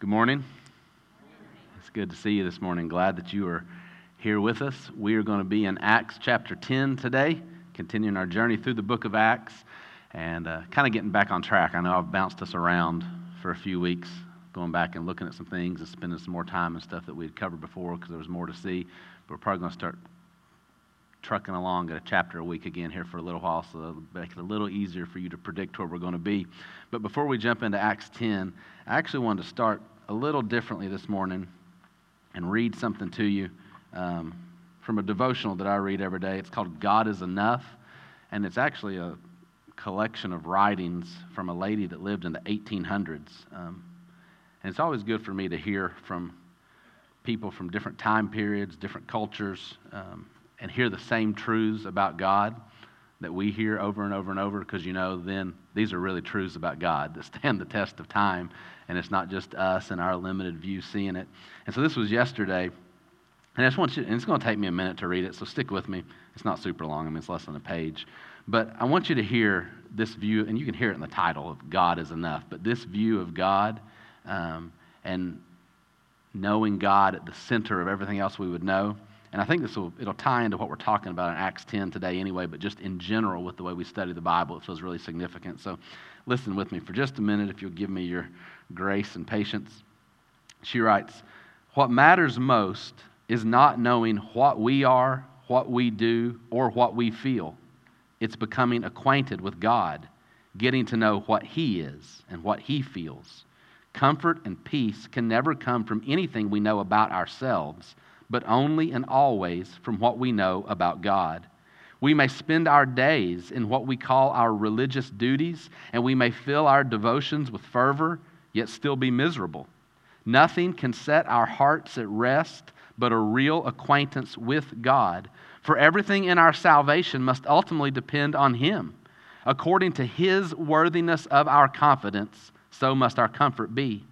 Good morning. It's good to see you this morning. Glad that you are here with us. We are going to be in Acts chapter 10 today, continuing our journey through the book of Acts and uh, kind of getting back on track. I know I've bounced us around for a few weeks, going back and looking at some things and spending some more time and stuff that we had covered before because there was more to see. But we're probably going to start trucking along at a chapter a week again here for a little while, so it'll make it a little easier for you to predict where we're going to be. But before we jump into Acts 10, I actually wanted to start a little differently this morning and read something to you um, from a devotional that I read every day. It's called God is Enough, and it's actually a collection of writings from a lady that lived in the 1800s. Um, and it's always good for me to hear from people from different time periods, different cultures, um, and hear the same truths about God that we hear over and over and over because you know then these are really truths about God that stand the test of time and it's not just us and our limited view seeing it. And so this was yesterday, and I just want you, and it's going to take me a minute to read it, so stick with me. It's not super long, I mean, it's less than a page. But I want you to hear this view, and you can hear it in the title of God is Enough, but this view of God um, and knowing God at the center of everything else we would know. And I think this will it'll tie into what we're talking about in Acts 10 today anyway, but just in general with the way we study the Bible, it feels really significant. So listen with me for just a minute if you'll give me your grace and patience. She writes, What matters most is not knowing what we are, what we do, or what we feel. It's becoming acquainted with God, getting to know what He is and what He feels. Comfort and peace can never come from anything we know about ourselves but only and always from what we know about God. We may spend our days in what we call our religious duties, and we may fill our devotions with fervor, yet still be miserable. Nothing can set our hearts at rest but a real acquaintance with God. For everything in our salvation must ultimately depend on Him. According to His worthiness of our confidence, so must our comfort be.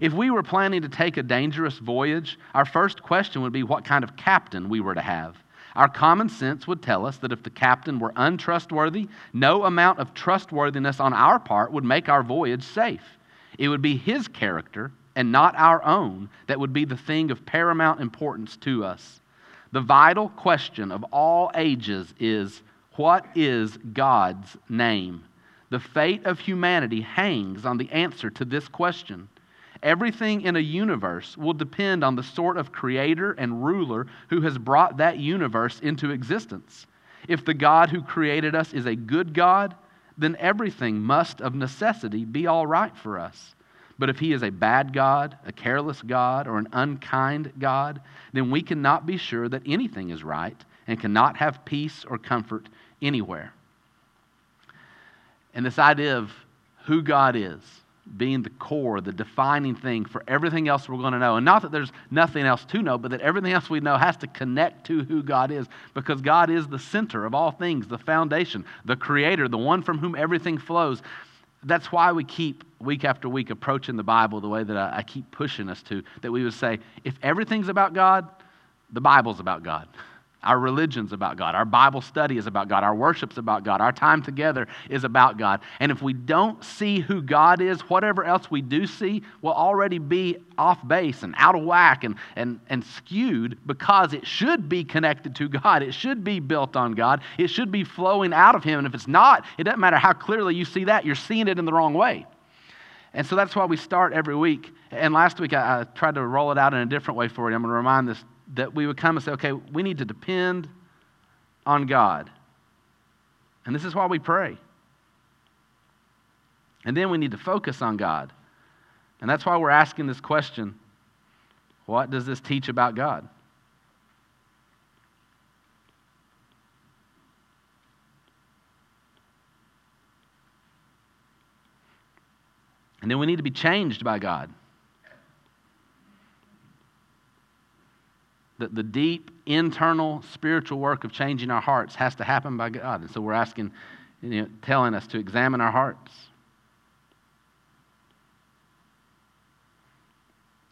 If we were planning to take a dangerous voyage, our first question would be what kind of captain we were to have. Our common sense would tell us that if the captain were untrustworthy, no amount of trustworthiness on our part would make our voyage safe. It would be his character and not our own that would be the thing of paramount importance to us. The vital question of all ages is what is God's name? The fate of humanity hangs on the answer to this question. Everything in a universe will depend on the sort of creator and ruler who has brought that universe into existence. If the God who created us is a good God, then everything must of necessity be all right for us. But if he is a bad God, a careless God, or an unkind God, then we cannot be sure that anything is right and cannot have peace or comfort anywhere. And this idea of who God is, being the core, the defining thing for everything else we're going to know. And not that there's nothing else to know, but that everything else we know has to connect to who God is because God is the center of all things, the foundation, the creator, the one from whom everything flows. That's why we keep week after week approaching the Bible the way that I, I keep pushing us to, that we would say, if everything's about God, the Bible's about God. Our religion's about God. Our Bible study is about God. Our worship's about God. Our time together is about God. And if we don't see who God is, whatever else we do see will already be off base and out of whack and, and, and skewed because it should be connected to God. It should be built on God. It should be flowing out of Him. And if it's not, it doesn't matter how clearly you see that, you're seeing it in the wrong way. And so that's why we start every week. And last week I, I tried to roll it out in a different way for you. I'm going to remind this that we would come and say, okay, we need to depend on God. And this is why we pray. And then we need to focus on God. And that's why we're asking this question what does this teach about God? And then we need to be changed by God. The, the deep internal spiritual work of changing our hearts has to happen by God. And so we're asking, you know, telling us to examine our hearts.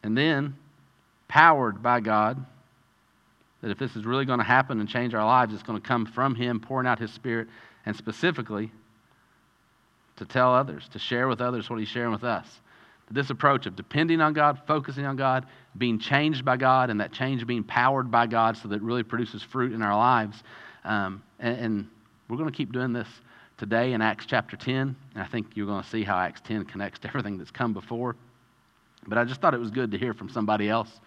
And then, powered by God, that if this is really going to happen and change our lives, it's going to come from Him pouring out His Spirit, and specifically to tell others, to share with others what He's sharing with us, This approach of depending on God, focusing on God, being changed by God, and that change being powered by God so that it really produces fruit in our lives. Um, and, and we're going to keep doing this today in Acts chapter 10. And I think you're going to see how Acts 10 connects to everything that's come before. But I just thought it was good to hear from somebody else,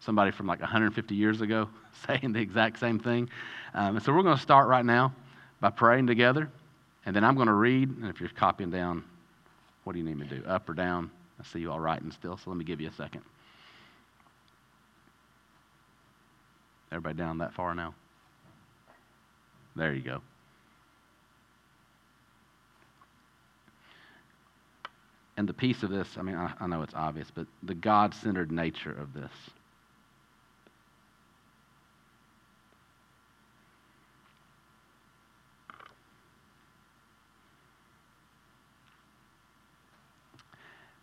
somebody from like 150 years ago, saying the exact same thing. Um, and so we're going to start right now by praying together. And then I'm going to read. And if you're copying down, what do you need me to do? Up or down? I see you all writing still, so let me give you a second. Everybody down that far now? There you go. And the piece of this, I mean, I, I know it's obvious, but the God centered nature of this.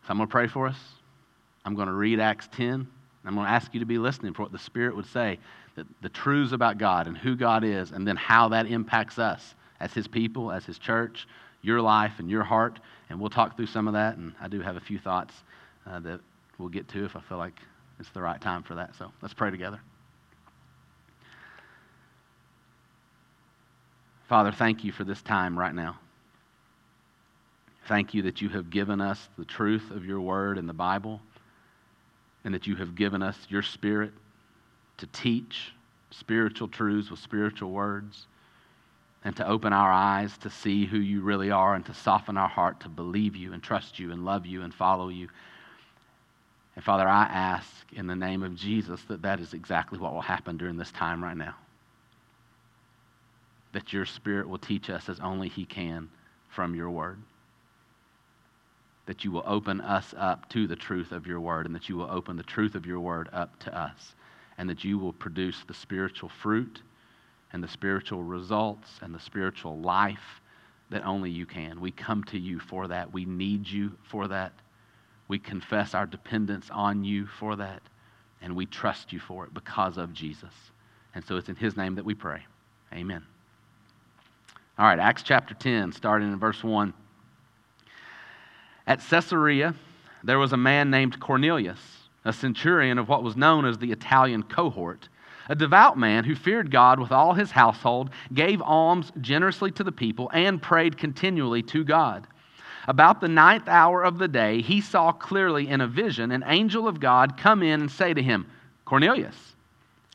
So I'm going to pray for us. I'm going to read Acts 10. I'm going to ask you to be listening for what the Spirit would say, that the truths about God and who God is, and then how that impacts us as His people, as His church, your life and your heart. And we'll talk through some of that. And I do have a few thoughts uh, that we'll get to if I feel like it's the right time for that. So let's pray together. Father, thank you for this time right now. Thank you that you have given us the truth of your word in the Bible and that you have given us your spirit to teach spiritual truths with spiritual words and to open our eyes to see who you really are and to soften our heart to believe you and trust you and love you and follow you. And Father, I ask in the name of Jesus that that is exactly what will happen during this time right now. That your Spirit will teach us as only He can from your word that you will open us up to the truth of your word and that you will open the truth of your word up to us and that you will produce the spiritual fruit and the spiritual results and the spiritual life that only you can. We come to you for that. We need you for that. We confess our dependence on you for that. And we trust you for it because of Jesus. And so it's in his name that we pray. Amen. All right, Acts chapter 10, starting in verse 1. At Caesarea, there was a man named Cornelius, a centurion of what was known as the Italian cohort, a devout man who feared God with all his household, gave alms generously to the people, and prayed continually to God. About the ninth hour of the day, he saw clearly in a vision an angel of God come in and say to him, Cornelius.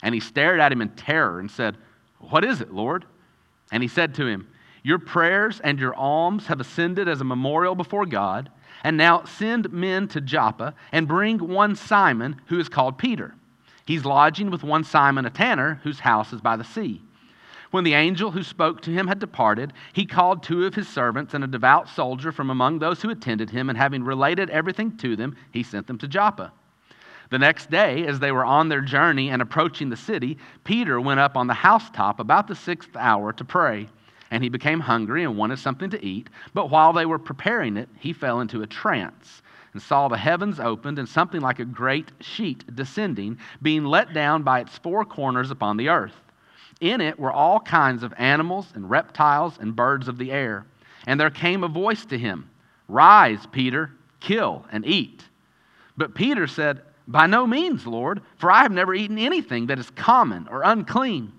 And he stared at him in terror and said, What is it, Lord? And he said to him, Your prayers and your alms have ascended as a memorial before God. And now send men to Joppa and bring one Simon who is called Peter. He's lodging with one Simon, a tanner, whose house is by the sea. When the angel who spoke to him had departed, he called two of his servants and a devout soldier from among those who attended him, and having related everything to them, he sent them to Joppa. The next day, as they were on their journey and approaching the city, Peter went up on the housetop about the sixth hour to pray and he became hungry and wanted something to eat. But while they were preparing it, he fell into a trance and saw the heavens opened and something like a great sheet descending, being let down by its four corners upon the earth. In it were all kinds of animals and reptiles and birds of the air. And there came a voice to him Rise, Peter, kill and eat. But Peter said, By no means, Lord, for I have never eaten anything that is common or unclean.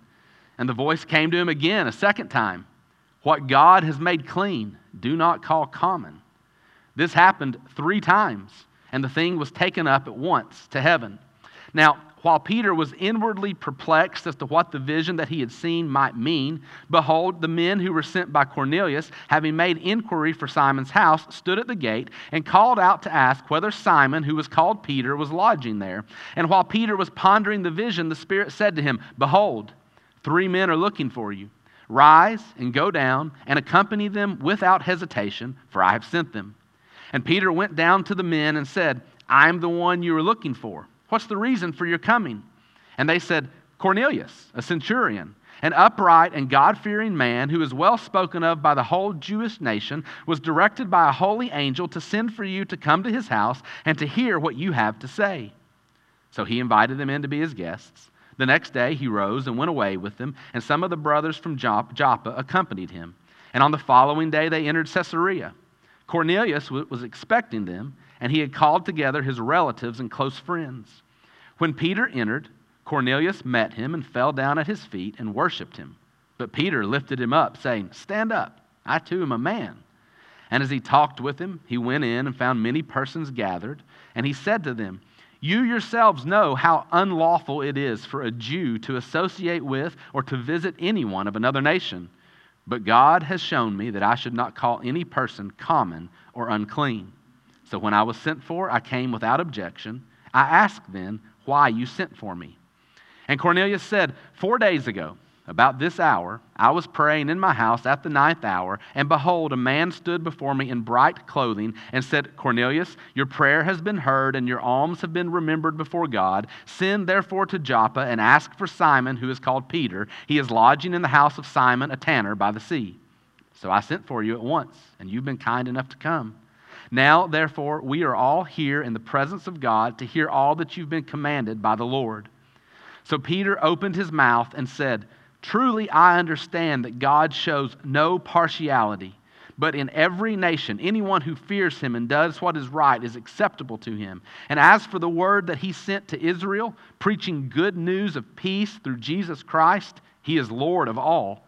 And the voice came to him again a second time. What God has made clean, do not call common. This happened three times, and the thing was taken up at once to heaven. Now, while Peter was inwardly perplexed as to what the vision that he had seen might mean, behold, the men who were sent by Cornelius, having made inquiry for Simon's house, stood at the gate and called out to ask whether Simon, who was called Peter, was lodging there. And while Peter was pondering the vision, the Spirit said to him, Behold, three men are looking for you. Rise and go down and accompany them without hesitation, for I have sent them. And Peter went down to the men and said, I'm the one you were looking for. What's the reason for your coming? And they said, Cornelius, a centurion, an upright and God fearing man who is well spoken of by the whole Jewish nation, was directed by a holy angel to send for you to come to his house and to hear what you have to say. So he invited them in to be his guests. The next day he rose and went away with them, and some of the brothers from Joppa accompanied him. And on the following day they entered Caesarea. Cornelius was expecting them, and he had called together his relatives and close friends. When Peter entered, Cornelius met him and fell down at his feet and worshiped him. But Peter lifted him up, saying, Stand up, I too am a man. And as he talked with him, he went in and found many persons gathered, and he said to them, You yourselves know how unlawful it is for a Jew to associate with or to visit anyone of another nation. But God has shown me that I should not call any person common or unclean. So when I was sent for, I came without objection. I asked then why you sent for me. And Cornelius said, Four days ago, about this hour, I was praying in my house at the ninth hour, and behold, a man stood before me in bright clothing and said, Cornelius, your prayer has been heard, and your alms have been remembered before God. Send therefore to Joppa and ask for Simon, who is called Peter. He is lodging in the house of Simon, a tanner by the sea. So I sent for you at once, and you've been kind enough to come. Now, therefore, we are all here in the presence of God to hear all that you've been commanded by the Lord. So Peter opened his mouth and said, Truly I understand that God shows no partiality, but in every nation, anyone who fears him and does what is right is acceptable to him. And as for the word that he sent to Israel, preaching good news of peace through Jesus Christ, he is Lord of all.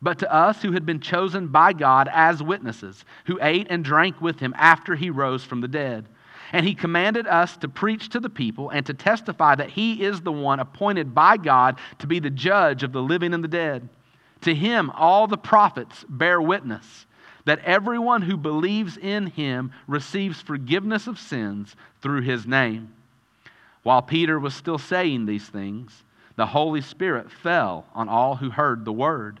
but to us who had been chosen by God as witnesses, who ate and drank with him after he rose from the dead. And he commanded us to preach to the people and to testify that he is the one appointed by God to be the judge of the living and the dead. To him, all the prophets bear witness that everyone who believes in him receives forgiveness of sins through his name. While Peter was still saying these things, the Holy Spirit fell on all who heard the word.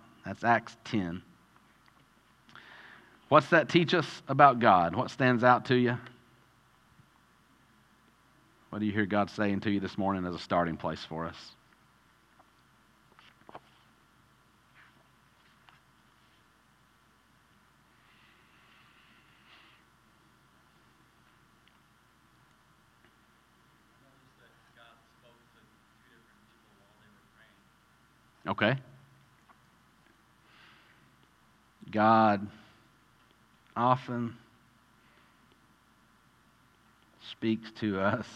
That's Acts 10. What's that teach us about God? What stands out to you? What do you hear God saying to you this morning as a starting place for us? Okay. God often speaks to us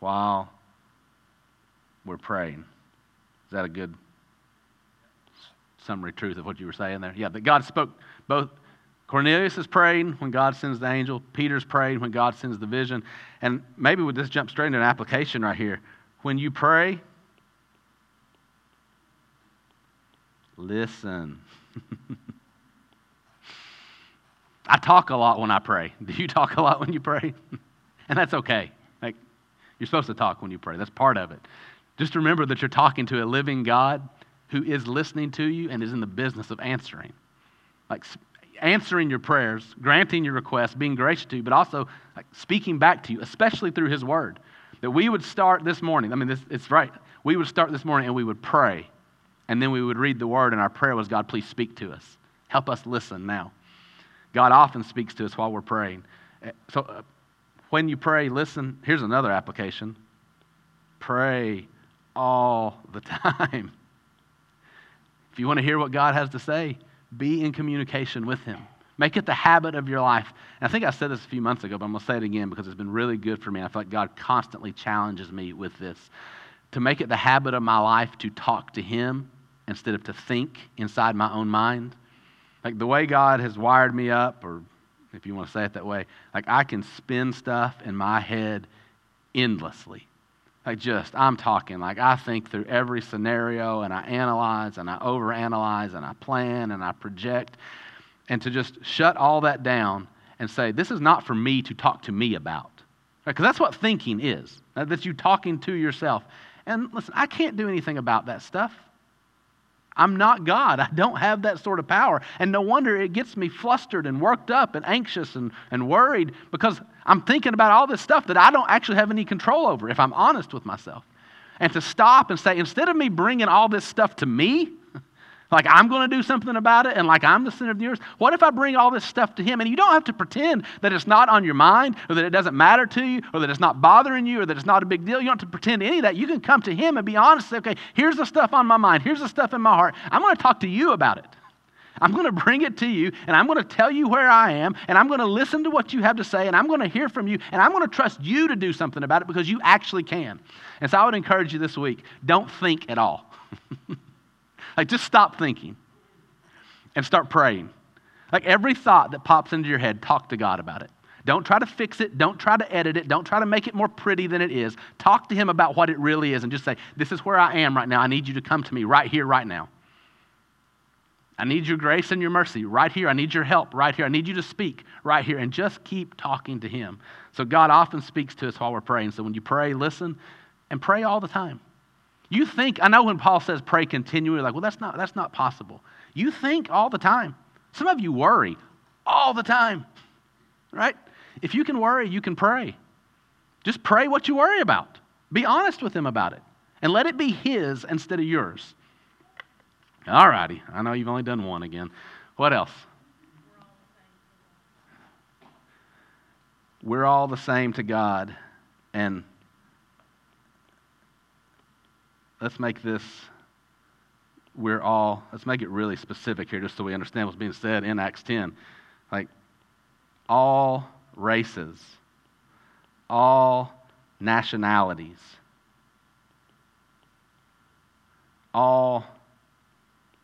while we're praying. Is that a good summary truth of what you were saying there? Yeah, that God spoke both. Cornelius is praying when God sends the angel. Peter's praying when God sends the vision. And maybe we'll just jump straight into an application right here. When you pray, Listen. I talk a lot when I pray. Do you talk a lot when you pray? and that's okay. Like you're supposed to talk when you pray. That's part of it. Just remember that you're talking to a living God who is listening to you and is in the business of answering. Like answering your prayers, granting your requests, being gracious to you, but also like, speaking back to you, especially through his word. That we would start this morning. I mean, this, it's right. We would start this morning and we would pray and then we would read the word, and our prayer was, God, please speak to us. Help us listen now. God often speaks to us while we're praying. Eh, so uh, when you pray, listen. Here's another application pray all the time. If you want to hear what God has to say, be in communication with Him. Make it the habit of your life. And I think I said this a few months ago, but I'm going to say it again because it's been really good for me. I feel like God constantly challenges me with this. To make it the habit of my life to talk to Him instead of to think inside my own mind. Like the way God has wired me up or if you want to say it that way. Like I can spin stuff in my head endlessly. Like just, I'm talking, like I think through every scenario and I analyze and I overanalyze and I plan and I project. And to just shut all that down and say, this is not for me to talk to me about. Because right? that's what thinking is. That's you talking to yourself. And listen, I can't do anything about that stuff. I'm not God. I don't have that sort of power. And no wonder it gets me flustered and worked up and anxious and, and worried because I'm thinking about all this stuff that I don't actually have any control over, if I'm honest with myself. And to stop and say, instead of me bringing all this stuff to me, like I'm going to do something about it and like I'm the center of the universe. What if I bring all this stuff to Him? And you don't have to pretend that it's not on your mind or that it doesn't matter to you or that it's not bothering you or that it's not a big deal. You don't have to pretend any of that. You can come to Him and be honest. Say, okay, here's the stuff on my mind. Here's the stuff in my heart. I'm going to talk to you about it. I'm going to bring it to you and I'm going to tell you where I am and I'm going to listen to what you have to say and I'm going to hear from you and I'm going to trust you to do something about it because you actually can. And so I would encourage you this week don't think at all. Like, just stop thinking and start praying. Like, every thought that pops into your head, talk to God about it. Don't try to fix it. Don't try to edit it. Don't try to make it more pretty than it is. Talk to Him about what it really is and just say, This is where I am right now. I need you to come to me right here, right now. I need your grace and your mercy right here. I need your help right here. I need you to speak right here and just keep talking to Him. So, God often speaks to us while we're praying. So, when you pray, listen and pray all the time. You think, I know when Paul says pray continually, like, well, that's not, that's not possible. You think all the time. Some of you worry all the time, right? If you can worry, you can pray. Just pray what you worry about. Be honest with him about it. And let it be his instead of yours. All righty. I know you've only done one again. What else? We're all the same to God. And let's make this, we're all, let's make it really specific here just so we understand what's being said in Acts 10. Like, all races, all nationalities, all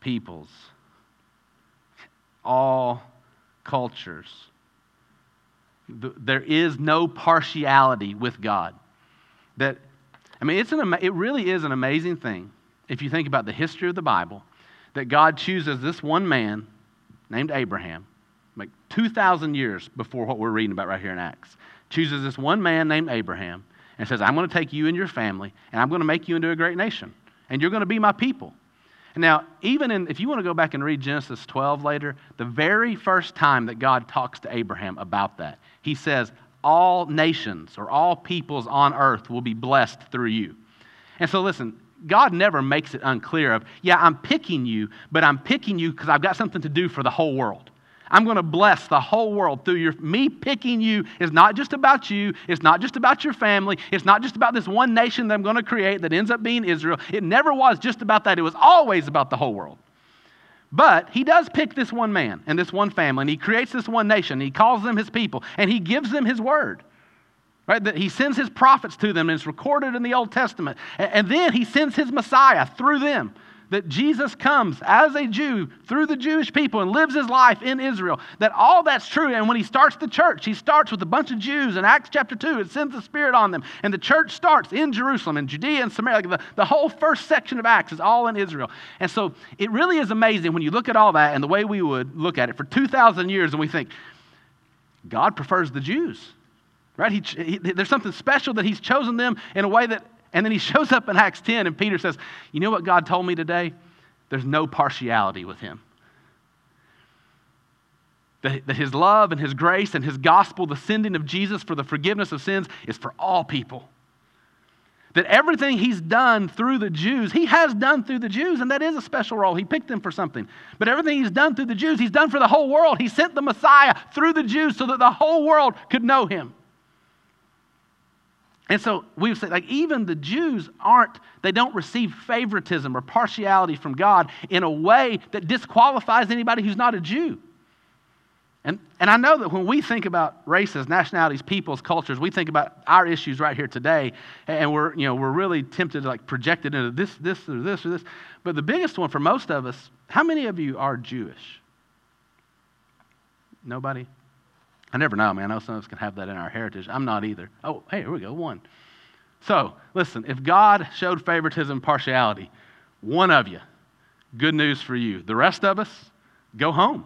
peoples, all cultures. There is no partiality with God. That I mean, it's an, it really is an amazing thing if you think about the history of the Bible that God chooses this one man named Abraham, like 2,000 years before what we're reading about right here in Acts, chooses this one man named Abraham and says, I'm going to take you and your family and I'm going to make you into a great nation and you're going to be my people. Now, even in, if you want to go back and read Genesis 12 later, the very first time that God talks to Abraham about that, he says, all nations or all peoples on earth will be blessed through you. And so, listen, God never makes it unclear of, yeah, I'm picking you, but I'm picking you because I've got something to do for the whole world. I'm going to bless the whole world through your me picking you is not just about you, it's not just about your family, it's not just about this one nation that I'm going to create that ends up being Israel. It never was just about that. It was always about the whole world. But he does pick this one man and this one family, and he creates this one nation. He calls them his people, and he gives them his word. Right? That he sends his prophets to them, and it's recorded in the Old Testament. And then he sends his Messiah through them that Jesus comes as a Jew through the Jewish people and lives his life in Israel, that all that's true. And when he starts the church, he starts with a bunch of Jews in Acts chapter 2. It sends the Spirit on them. And the church starts in Jerusalem and Judea and Samaria. Like the, the whole first section of Acts is all in Israel. And so it really is amazing when you look at all that and the way we would look at it for 2,000 years and we think, God prefers the Jews. Right? He, he, there's something special that he's chosen them in a way that and then he shows up in Acts 10, and Peter says, You know what God told me today? There's no partiality with him. That, his love and his grace and his gospel, the sending of Jesus for the forgiveness of sins, is for all people. That everything he's done through the Jews, he has done through the Jews, and that is a special role. He picked them for something. But everything he's done through the Jews, he's done for the whole world. He sent the Messiah through the Jews so that the whole world could know him. And so we've said, like, even the Jews aren't, they don't receive favoritism or partiality from God in a way that disqualifies anybody who's not a Jew. And, and I know that when we think about races, nationalities, peoples, cultures, we think about our issues right here today, and we're, you know, we're really tempted to like project it into this, this, or this, or this. But the biggest one for most of us, how many of you are Jewish? Nobody? I never know, man. I know some of us can have that in our heritage. I'm not either. Oh, hey, here we go. One. So, listen, if God showed favoritism, partiality, one of you, good news for you. The rest of us, go home.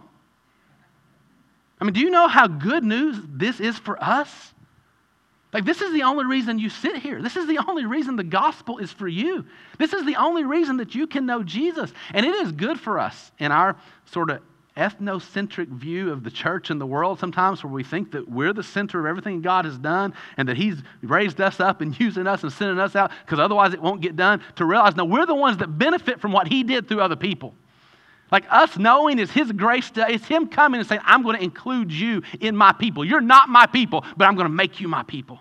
I mean, do you know how good news this is for us? Like, this is the only reason you sit here. This is the only reason the gospel is for you. This is the only reason that you can know Jesus. And it is good for us in our sort of ethnocentric view of the church and the world sometimes where we think that we're the center of everything God has done and that He's raised us up and using us and sending us out because otherwise it won't get done. To realize, no, we're the ones that benefit from what He did through other people. Like us knowing is His grace, to, it's Him coming and saying, I'm going to include you in my people. You're not my people, but I'm going to make you my people.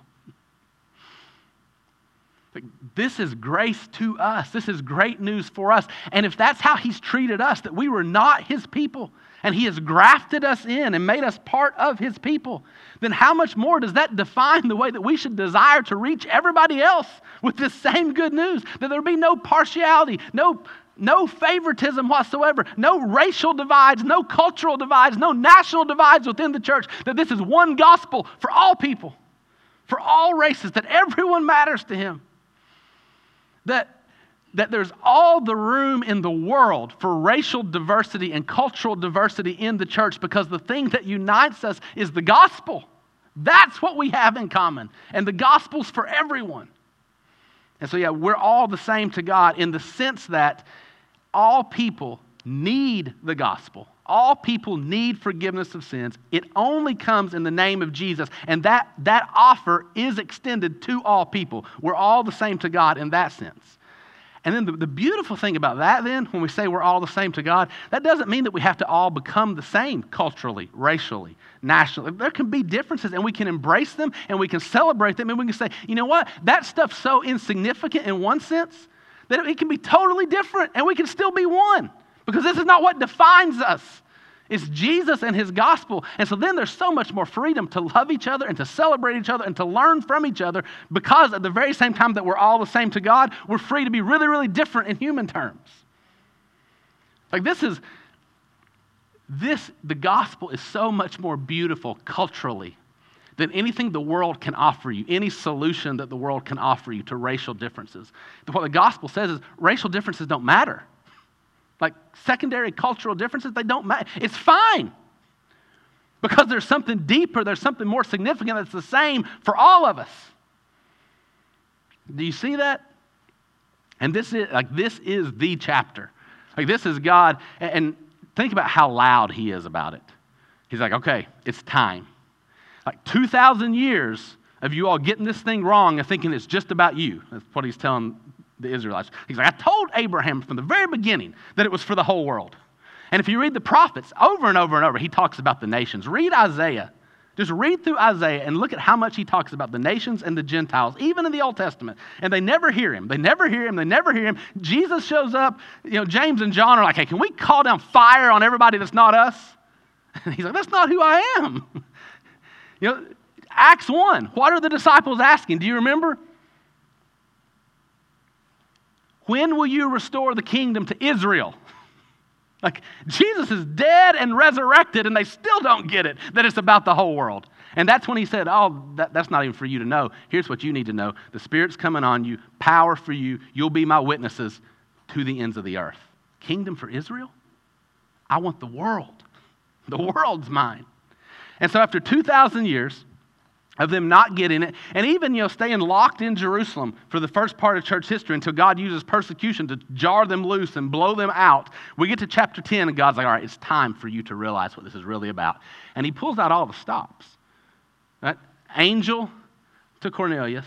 This is grace to us. This is great news for us. And if that's how He's treated us, that we were not His people, and He has grafted us in and made us part of His people, then how much more does that define the way that we should desire to reach everybody else with this same good news? That there be no partiality, no no favoritism whatsoever, no racial divides, no cultural divides, no national divides within the church, that this is one gospel for all people, for all races, that everyone matters to him. That, that there's all the room in the world for racial diversity and cultural diversity in the church because the thing that unites us is the gospel. That's what we have in common. And the gospel's for everyone. And so, yeah, we're all the same to God in the sense that all people need the gospel. All people need forgiveness of sins. It only comes in the name of Jesus. And that, that offer is extended to all people. We're all the same to God in that sense. And then the, the beautiful thing about that, then, when we say we're all the same to God, that doesn't mean that we have to all become the same culturally, racially, nationally. There can be differences, and we can embrace them and we can celebrate them, and we can say, you know what? That stuff's so insignificant in one sense that it can be totally different, and we can still be one because this is not what defines us. It's Jesus and his gospel. And so then there's so much more freedom to love each other and to celebrate each other and to learn from each other because at the very same time that we're all the same to God, we're free to be really, really different in human terms. Like this is, this, the gospel is so much more beautiful culturally than anything the world can offer you, any solution that the world can offer you to racial differences. What the gospel says is racial differences don't matter. Like secondary cultural differences, they don't matter. It's fine. Because there's something deeper, there's something more significant that's the same for all of us. Do you see that? And this is like this is the chapter. Like this is God, and think about how loud he is about it. He's like, okay, it's time. Like 2,000 years of you all getting this thing wrong and thinking it's just about you. That's what he's telling the Israelites. He's like, I told Abraham from the very beginning that it was for the whole world. And if you read the prophets over and over and over, he talks about the nations. Read Isaiah. Just read through Isaiah and look at how much he talks about the nations and the Gentiles, even in the Old Testament. And they never hear him. They never hear him. They never hear him. Jesus shows up. You know, James and John are like, hey, can we call down fire on everybody that's not us? And he's like, that's not who I am. you know, Acts 1, what are the disciples asking? Do you remember? When will you restore the kingdom to Israel? Like, Jesus is dead and resurrected, and they still don't get it that it's about the whole world. And that's when he said, Oh, that, that's not even for you to know. Here's what you need to know the Spirit's coming on you, power for you. You'll be my witnesses to the ends of the earth. Kingdom for Israel? I want the world. The world's mine. And so, after 2,000 years, of them not getting it, and even you know staying locked in Jerusalem for the first part of church history until God uses persecution to jar them loose and blow them out. We get to chapter 10, and God's like, all right, it's time for you to realize what this is really about. And he pulls out all the stops. Right? Angel to Cornelius,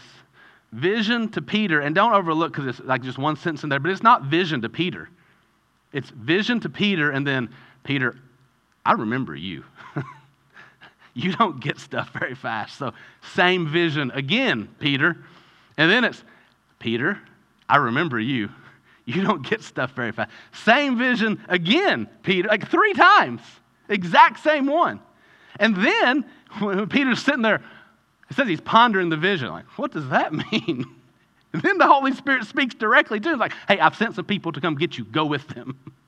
vision to Peter, and don't overlook because it's like just one sentence in there, but it's not vision to Peter. It's vision to Peter, and then Peter, I remember you. you don't get stuff very fast. So, same vision again, Peter. And then it's, Peter, I remember you. You don't get stuff very fast. Same vision again, Peter, like three times. Exact same one. And then when Peter's sitting there, it says he's pondering the vision. Like, what does that mean? And then the Holy Spirit speaks directly to him, like, hey, I've sent some people to come get you. Go with them.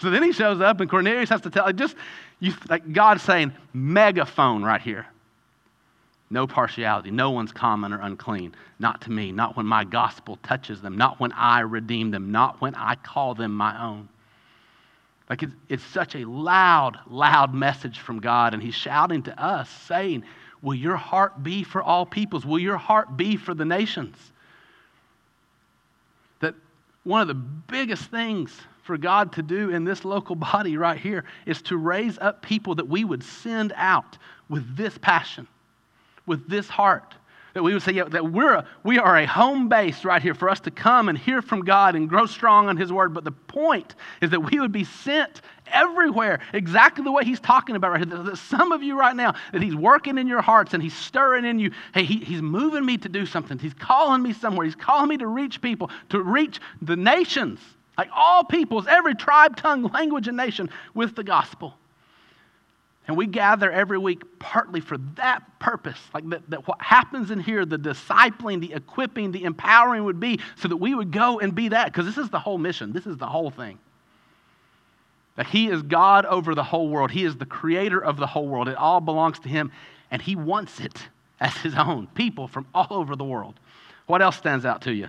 So then he shows up, and Cornelius has to tell, just, you, like God saying, megaphone right here. No partiality. No one's common or unclean. Not to me. Not when my gospel touches them. Not when I redeem them. Not when I call them my own. Like it's, it's such a loud, loud message from God, and He's shouting to us, saying, Will your heart be for all peoples? Will your heart be for the nations? That one of the biggest things for God to do in this local body right here is to raise up people that we would send out with this passion with this heart. That we would say yeah, that we're a, we are a home base right here for us to come and hear from God and grow strong on His Word. But the point is that we would be sent everywhere, exactly the way He's talking about right here. That some of you right now, that He's working in your hearts and He's stirring in you. Hey, he, He's moving me to do something. He's calling me somewhere. He's calling me to reach people, to reach the nations, like all peoples, every tribe, tongue, language, and nation with the gospel. And we gather every week partly for that purpose. Like that, that what happens in here, the discipling, the equipping, the empowering would be so that we would go and be that. Because this is the whole mission, this is the whole thing. That He is God over the whole world, He is the creator of the whole world. It all belongs to Him, and He wants it as His own. People from all over the world. What else stands out to you?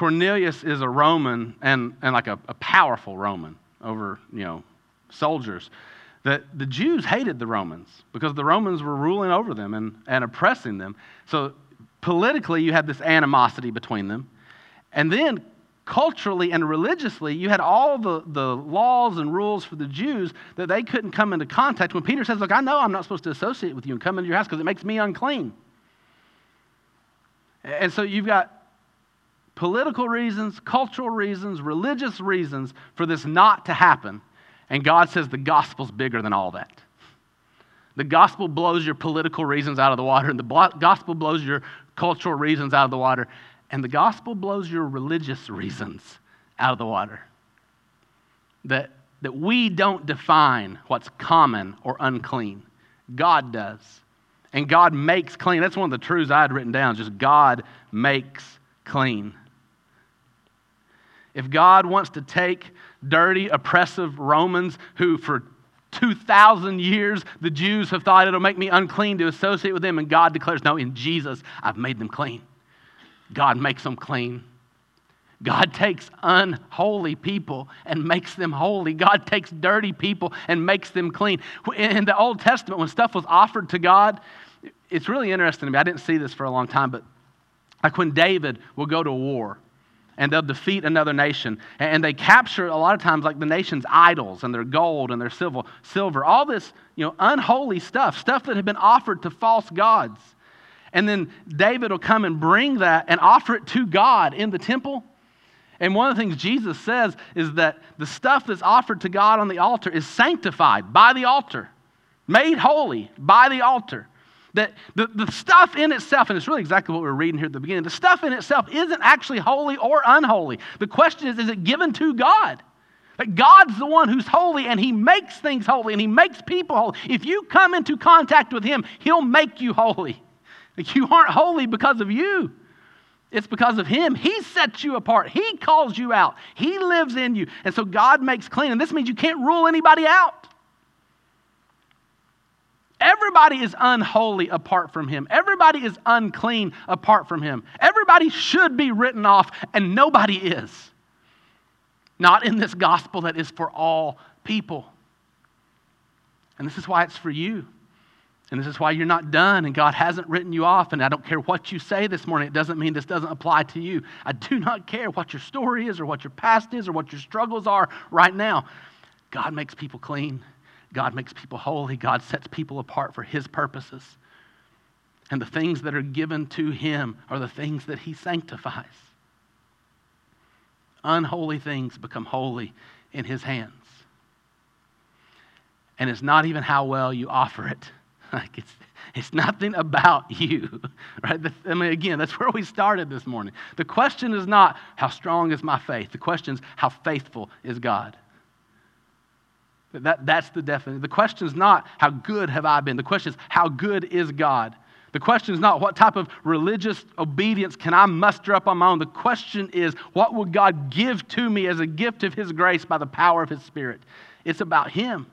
Cornelius is a Roman and, and like a, a powerful Roman over, you know, soldiers that the Jews hated the Romans because the Romans were ruling over them and, and oppressing them. So politically, you had this animosity between them. And then culturally and religiously, you had all the, the laws and rules for the Jews that they couldn't come into contact. When Peter says, Look, I know I'm not supposed to associate with you and come into your house because it makes me unclean. And so you've got political reasons, cultural reasons, religious reasons for this not to happen. And God says the gospel's bigger than all that. The gospel blows your political reasons out of the water, and the gospel blows your cultural reasons out of the water, and the gospel blows your religious reasons out of the water. That, that we don't define what's common or unclean, God does. And God makes clean. That's one of the truths I had written down, just God makes clean. If God wants to take dirty, oppressive Romans who, for 2,000 years, the Jews have thought it'll make me unclean to associate with them. And God declares, No, in Jesus, I've made them clean. God makes them clean. God takes unholy people and makes them holy. God takes dirty people and makes them clean. In the Old Testament, when stuff was offered to God, it's really interesting to me. I didn't see this for a long time, but like when David will go to war and they'll defeat another nation. And they capture a lot of times like the nation's idols and their gold and their silver, all this, you know, unholy stuff, stuff that had been offered to false gods. And then David will come and bring that and offer it to God in the temple. And one of the things Jesus says is that the stuff that's offered to God on the altar is sanctified by the altar, made holy by the altar. That the, the stuff in itself, and it's really exactly what we are reading here at the beginning, the stuff in itself isn't actually holy or unholy. The question is, is it given to God? That God's the one who's holy and He makes things holy and He makes people holy. If you come into contact with Him, He'll make you holy. Like you aren't holy because of you. It's because of Him. He sets you apart. He calls you out. He lives in you. And so God makes clean. And this means you can't rule anybody out. Everybody is unholy apart from him. Everybody is unclean apart from him. Everybody should be written off, and nobody is. Not in this gospel that is for all people. And this is why it's for you. And this is why you're not done and God hasn't written you off. And I don't care what you say this morning, it doesn't mean this doesn't apply to you. I do not care what your story is or what your past is or what your struggles are right now. God makes people clean. God makes people holy. God sets people apart for His purposes. And the things that are given to Him are the things that He sanctifies. Unholy things become holy in His hands. And it's not even how well you offer it. Like it's, it's nothing about you, right? I mean, again, that's where we started this morning. The question is not how strong is my faith. The question is how faithful is God. That, that's the definition. The question is not how good have I been. The question is how good is God. The question is not what type of religious obedience can I muster up on my own. The question is what will God give to me as a gift of His grace by the power of His Spirit. It's about Him.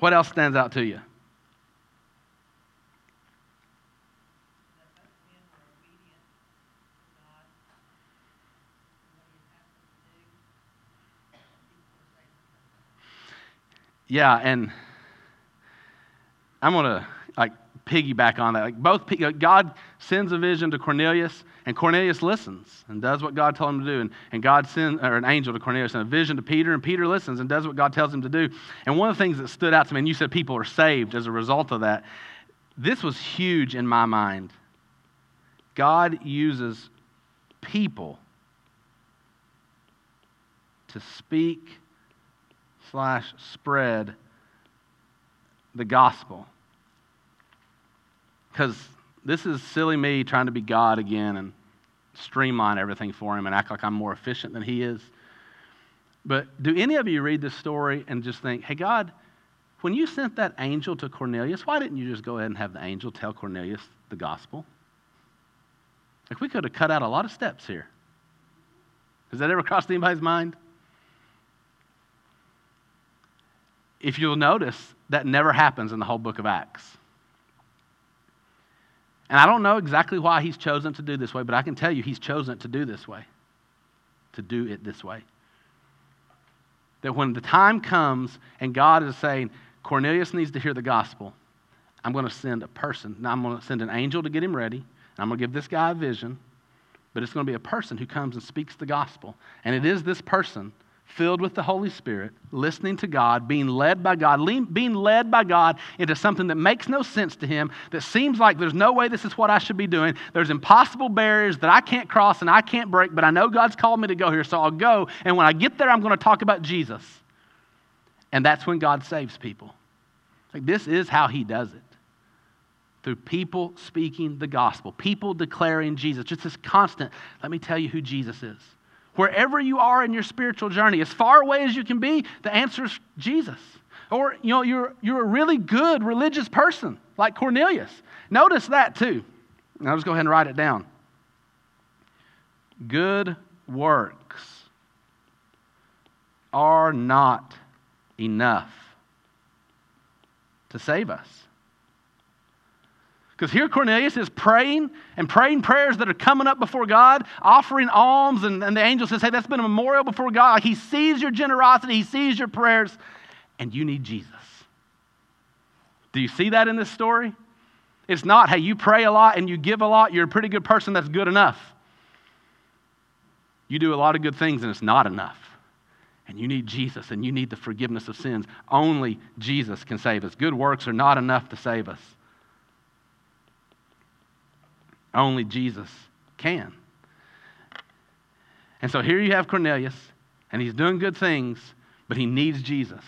What else stands out to you? Yeah, and I'm going to like piggyback on that. Like both God sends a vision to Cornelius, and Cornelius listens and does what God told him to do. And, and God sends or an angel to Cornelius and a vision to Peter, and Peter listens and does what God tells him to do. And one of the things that stood out to me, and you said people are saved as a result of that, this was huge in my mind. God uses people to speak slash spread the gospel. Because this is silly me trying to be God again and streamline everything for him and act like I'm more efficient than he is. But do any of you read this story and just think, hey, God, when you sent that angel to Cornelius, why didn't you just go ahead and have the angel tell Cornelius the gospel? Like, we could have cut out a lot of steps here. Has that ever crossed anybody's mind? If you'll notice, that never happens in the whole book of Acts. And I don't know exactly why he's chosen to do this way, but I can tell you he's chosen to do this way. To do it this way. That when the time comes and God is saying, Cornelius needs to hear the gospel, I'm going to send a person. Now, I'm going to send an angel to get him ready, and I'm going to give this guy a vision, but it's going to be a person who comes and speaks the gospel. And it is this person filled with the Holy Spirit, listening to God, being led by God, being led by God into something that makes no sense to him, that seems like there's no way this is what I should be doing. There's impossible barriers that I can't cross and I can't break, but I know God's called me to go here, so I'll go. And when I get there, I'm going to talk about Jesus. And that's when God saves people. Like this is how he does it. Through people speaking the gospel, people declaring Jesus. Just this constant, let me tell you who Jesus is. Wherever you are in your spiritual journey, as far away as you can be, the answer is Jesus. Or, you know, you're, you're a really good religious person, like Cornelius. Notice that too. I'll just go ahead and write it down. Good works are not enough to save us. Because here Cornelius is praying and praying prayers that are coming up before God, offering alms, and, and the angel says, Hey, that's been a memorial before God. He sees your generosity, he sees your prayers, and you need Jesus. Do you see that in this story? It's not, hey, you pray a lot and you give a lot, you're a pretty good person, that's good enough. You do a lot of good things and it's not enough. And you need Jesus and you need the forgiveness of sins. Only Jesus can save us. Good works are not enough to save us. Only Jesus can. And so here you have Cornelius, and he's doing good things, but he needs Jesus.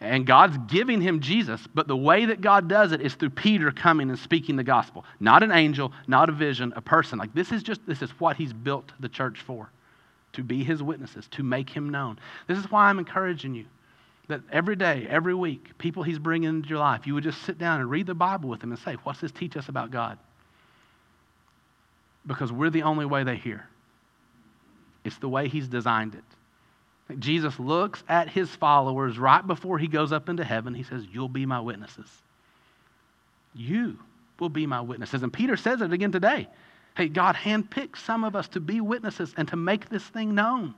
And God's giving him Jesus, but the way that God does it is through Peter coming and speaking the gospel. Not an angel, not a vision, a person. Like this is just this is what he's built the church for. To be his witnesses, to make him known. This is why I'm encouraging you that every day, every week, people he's bringing into your life, you would just sit down and read the Bible with him and say, What's this teach us about God? Because we're the only way they hear. It's the way He's designed it. Jesus looks at His followers right before He goes up into heaven. He says, You'll be my witnesses. You will be my witnesses. And Peter says it again today. Hey, God handpicked some of us to be witnesses and to make this thing known.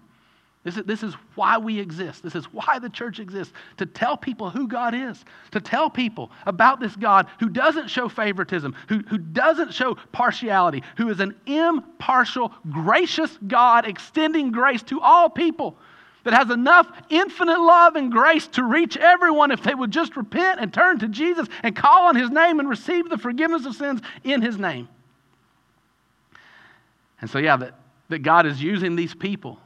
This is, this is why we exist. This is why the church exists to tell people who God is, to tell people about this God who doesn't show favoritism, who, who doesn't show partiality, who is an impartial, gracious God extending grace to all people, that has enough infinite love and grace to reach everyone if they would just repent and turn to Jesus and call on His name and receive the forgiveness of sins in His name. And so, yeah, that, that God is using these people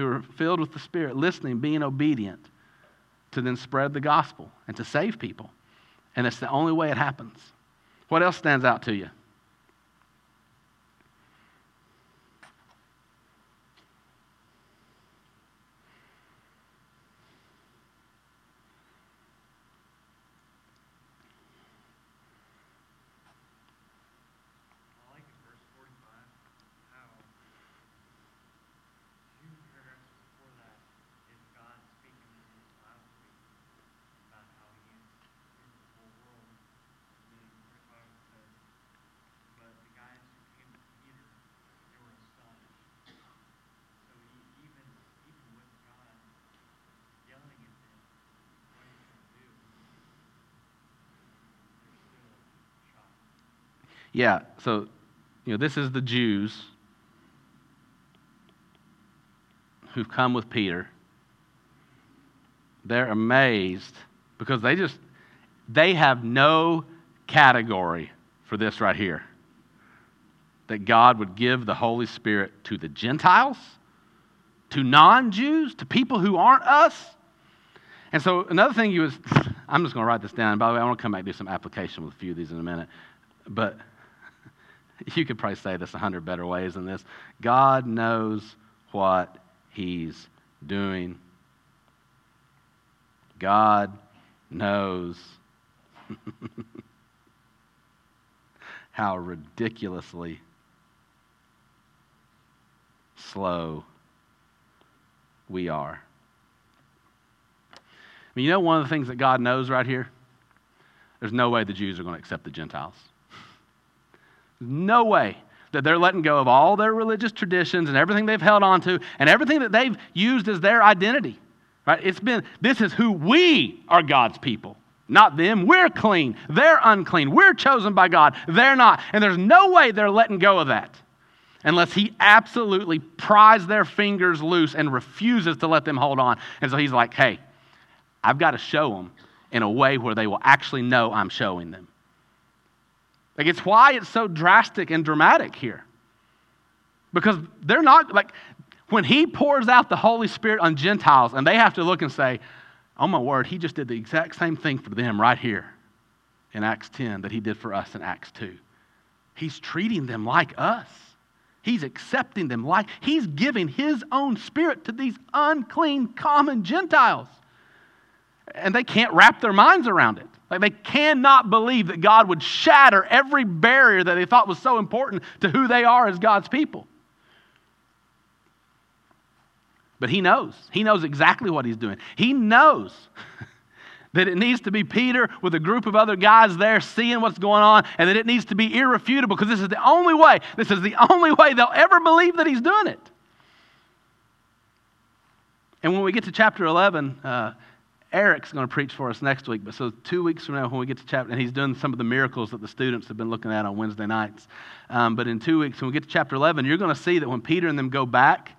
who are filled with the Spirit, listening, being obedient to then spread the gospel and to save people. And it's the only way it happens. What else stands out to you? Yeah, so, you know, this is the Jews who've come with Peter. They're amazed because they just, they have no category for this right here. That God would give the Holy Spirit to the Gentiles, to non Jews, to people who aren't us. And so another thing you was, I'm just going to write this down. By the way, I want to come back and do some application with a few of these in a minute. But you could probably say this a hundred better ways than this. God knows what He's doing. God knows how ridiculously slow we are. I mean, you know, one of the things that God knows right here? There's no way the Jews are going to accept the Gentiles. No way that they're letting go of all their religious traditions and everything they've held on to and everything that they've used as their identity. Right? It's been, this is who we are God's people, not them. We're clean. They're unclean. We're chosen by God. They're not. And there's no way they're letting go of that unless He absolutely pries their fingers loose and refuses to let them hold on. And so He's like, hey, I've got to show them in a way where they will actually know I'm showing them. Like, it's why it's so drastic and dramatic here. Because they're not, like, when he pours out the Holy Spirit on Gentiles and they have to look and say, oh my word, he just did the exact same thing for them right here in Acts 10 that he did for us in Acts 2. He's treating them like us. He's accepting them like he's giving his own spirit to these unclean, common Gentiles. And they can't wrap their minds around it. Like they cannot believe that God would shatter every barrier that they thought was so important to who they are as God's people. But he knows. He knows exactly what he's doing. He knows that it needs to be Peter with a group of other guys there seeing what's going on, and that it needs to be irrefutable because this is the only way, this is the only way they'll ever believe that he's doing it. And when we get to chapter 11, uh, Eric's going to preach for us next week, but so two weeks from now, when we get to chapter, and he's doing some of the miracles that the students have been looking at on Wednesday nights. Um, but in two weeks, when we get to chapter 11, you're going to see that when Peter and them go back,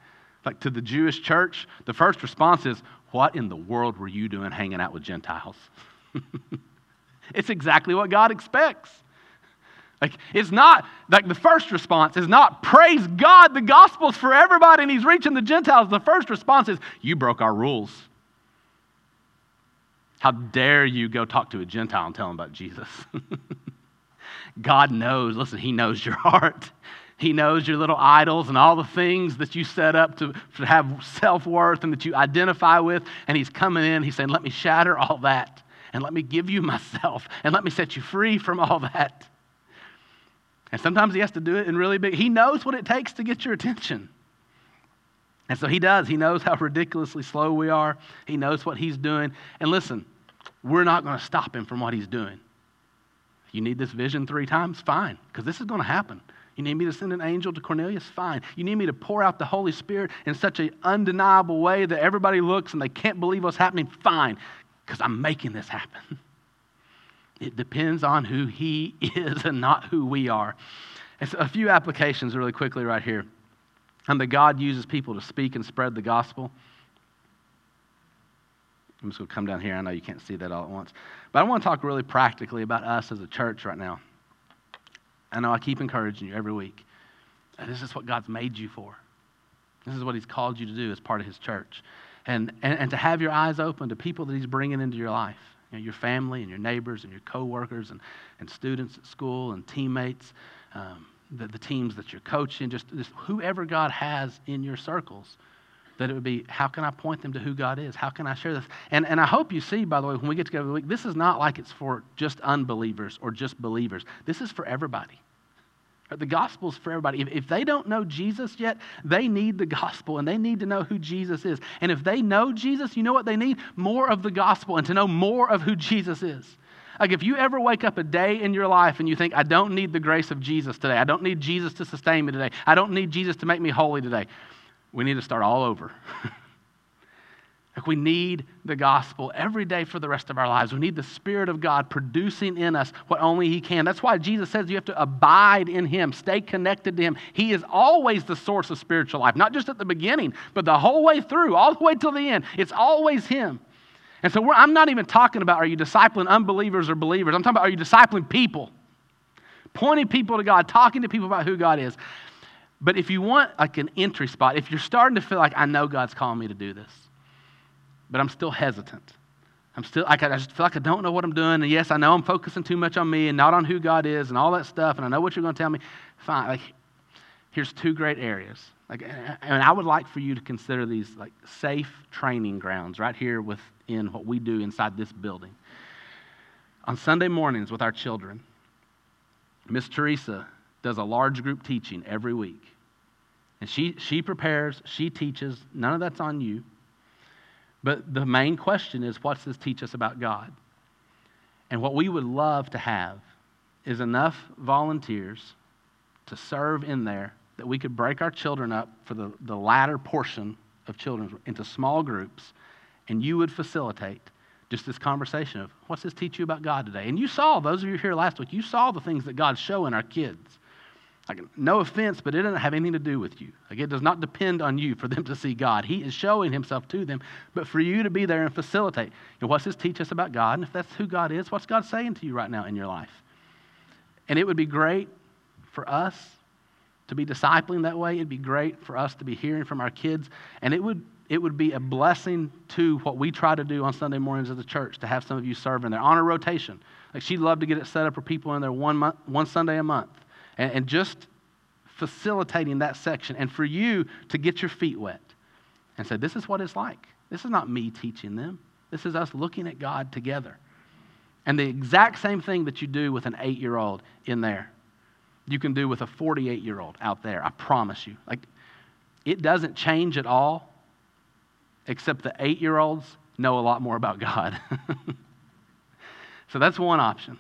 like to the Jewish church, the first response is, What in the world were you doing hanging out with Gentiles? it's exactly what God expects. Like, it's not, like, the first response is not, praise God, the gospel's for everybody and he's reaching the Gentiles. The first response is, you broke our rules. How dare you go talk to a Gentile and tell him about Jesus? God knows, listen, He knows your heart. He knows your little idols and all the things that you set up to, to have self worth and that you identify with. And He's coming in, He's saying, Let me shatter all that and let me give you myself and let me set you free from all that. And sometimes He has to do it in really big, He knows what it takes to get your attention. And so he does. He knows how ridiculously slow we are. He knows what he's doing. And listen, we're not going to stop him from what he's doing. You need this vision three times? Fine, because this is going to happen. You need me to send an angel to Cornelius? Fine. You need me to pour out the Holy Spirit in such an undeniable way that everybody looks and they can't believe what's happening? Fine, because I'm making this happen. It depends on who he is and not who we are. And so a few applications really quickly right here. And that God uses people to speak and spread the gospel. I'm just going to come down here. I know you can't see that all at once. But I want to talk really practically about us as a church right now. I know I keep encouraging you every week. This is what God's made you for. This is what He's called you to do as part of His church. And, and, and to have your eyes open to people that He's bringing into your life you know, your family and your neighbors and your coworkers and, and students at school and teammates, um, the, the teams that you're coaching, just, just whoever God has in your circles that it would be how can I point them to who God is? How can I share this? And, and I hope you see, by the way, when we get together the week, this is not like it's for just unbelievers or just believers. This is for everybody. The gospel is for everybody. If, if they don't know Jesus yet, they need the gospel and they need to know who Jesus is. And if they know Jesus, you know what they need? More of the gospel and to know more of who Jesus is. Like if you ever wake up a day in your life and you think, I don't need the grace of Jesus today, I don't need Jesus to sustain me today, I don't need Jesus to make me holy today, we need to start all over. like we need the gospel every day for the rest of our lives. We need the Spirit of God producing in us what only He can. That's why Jesus says you have to abide in Him, stay connected to Him. He is always the source of spiritual life, not just at the beginning, but the whole way through, all the way till the end. It's always Him. And so I'm not even talking about are you discipling unbelievers or believers. I'm talking about are you discipling people? Pointing people to God, talking to people about who God is. But if you want like an entry spot, if you're starting to feel like, I know God's calling me to do this, but I'm still hesitant. I'm still, like, I just feel like I don't know what I'm doing. And yes, I know I'm focusing too much on me and not on who God is and all that stuff. And I know what you're going to tell me. Fine. Like, here's two great areas. Like, and I would like for you to consider these like safe training grounds right here within what we do inside this building. On Sunday mornings with our children, Miss Teresa does a large group teaching every week. And she, she prepares, she teaches. None of that's on you. But the main question is what's this teach us about God? And what we would love to have is enough volunteers to serve in there that we could break our children up for the, the latter portion of children into small groups, and you would facilitate just this conversation of what's this teach you about God today? And you saw, those of you here last week, you saw the things that God's showing our kids. Like, no offense, but it doesn't have anything to do with you. Like, it does not depend on you for them to see God. He is showing himself to them, but for you to be there and facilitate. What's this teach us about God? And if that's who God is, what's God saying to you right now in your life? And it would be great for us to be discipling that way. It'd be great for us to be hearing from our kids. And it would, it would be a blessing to what we try to do on Sunday mornings as a church to have some of you serve in there on a rotation. Like, she'd love to get it set up for people in there one, month, one Sunday a month and, and just facilitating that section and for you to get your feet wet and say, This is what it's like. This is not me teaching them. This is us looking at God together. And the exact same thing that you do with an eight year old in there, you can do with a 48 year old out there. I promise you. Like, it doesn't change at all, except the eight year olds know a lot more about God. so that's one option.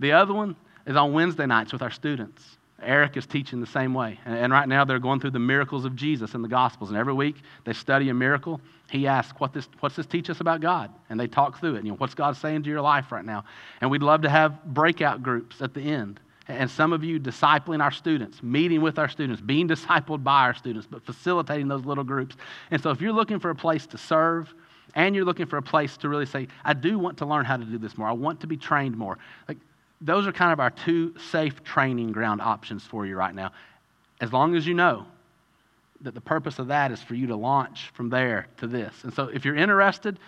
The other one is on Wednesday nights with our students. Eric is teaching the same way. And, right now they're going through the miracles of Jesus in the Gospels. And every week they study a miracle. He asks, what this, What's this teach us about God? And they talk through it. You know, what's God saying to your life right now? And we'd love to have breakout groups at the end. And some of you discipling our students, meeting with our students, being discipled by our students, but facilitating those little groups. And so if you're looking for a place to serve, and you're looking for a place to really say, I do want to learn how to do this more. I want to be trained more. Like those are kind of our two safe training ground options for you right now. As long as you know that the purpose of that is for you to launch from there to this. And so if you're interested,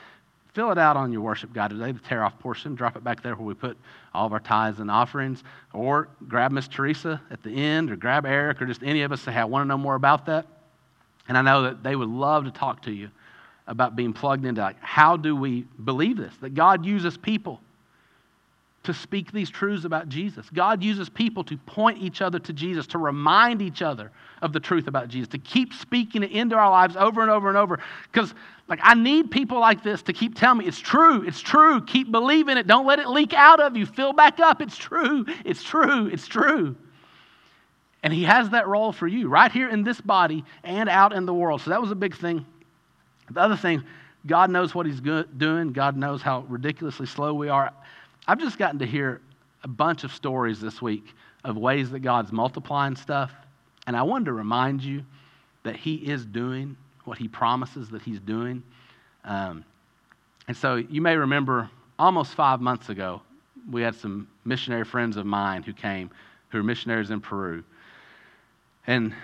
fill it out on your worship guide today, the tear off portion. Drop it back there where we put all of our tithes and offerings. Or grab Miss Teresa at the end, or grab Eric, or just any of us say, hey, I want to know more about that. And I know that they would love to talk to you about being plugged into like, how do we believe this? That God uses people to speak these truths about Jesus. God uses people to point each other to Jesus, to remind each other of the truth about Jesus, to keep speaking it into our lives over and over and over. Because, like, I need people like this to keep telling me it's true, it's true. Keep believing it. Don't let it leak out of you. Fill back up. It's true, it's true, it's true. And He has that role for you right here in this body and out in the world. So that was a big thing. The other thing, God knows what He's doing, God knows how ridiculously slow we are. I've just gotten to hear a bunch of stories this week of ways that God's multiplying stuff. And I wanted to remind you that He is doing what He promises that He's doing. Um, and so you may remember almost five months ago, we had some missionary friends of mine who came, who are missionaries in Peru. And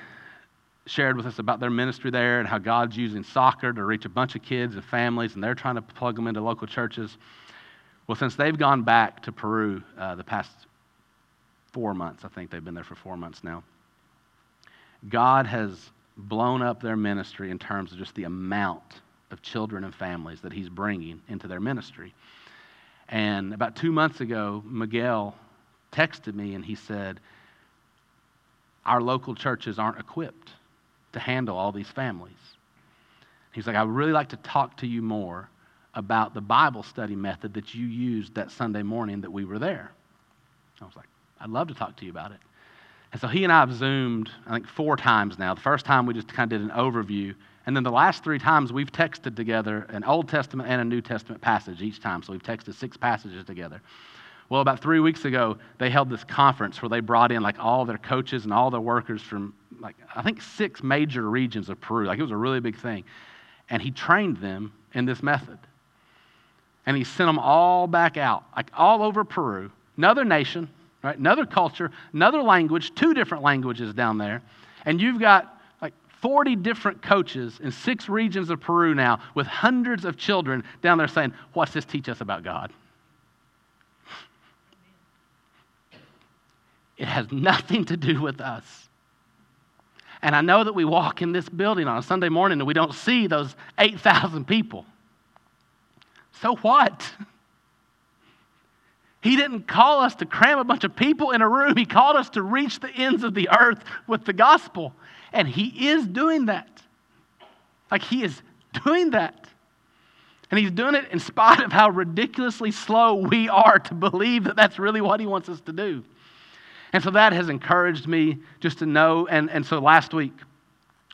shared with us about their ministry there and how God's using soccer to reach a bunch of kids and families, and they're trying to plug them into local churches. Well, since they've gone back to Peru uh, the past four months, I think they've been there for four months now, God has blown up their ministry in terms of just the amount of children and families that He's bringing into their ministry. And about two months ago, Miguel texted me and he said, Our local churches aren't equipped to handle all these families. He's like, I would really like to talk to you more about the Bible study method that you used that Sunday morning that we were there. I was like, I'd love to talk to you about it. And so he and I have Zoomed, I think, four times now. The first time we just kind of did an overview. And then the last three times we've texted together an Old Testament and a New Testament passage each time. So we've texted six passages together. Well, about three weeks ago, they held this conference where they brought in like all their coaches and all their workers from like, I think six major regions of Peru. Like it was a really big thing. And he trained them in this method. And he sent them all back out, like all over Peru, another nation, right? Another culture, another language, two different languages down there. And you've got like 40 different coaches in six regions of Peru now with hundreds of children down there saying, What's this teach us about God? It has nothing to do with us. And I know that we walk in this building on a Sunday morning and we don't see those 8,000 people. So what? He didn't call us to cram a bunch of people in a room. He called us to reach the ends of the earth with the gospel. And He is doing that. Like He is doing that. And He's doing it in spite of how ridiculously slow we are to believe that that's really what He wants us to do. And so that has encouraged me just to know. And, and so last week,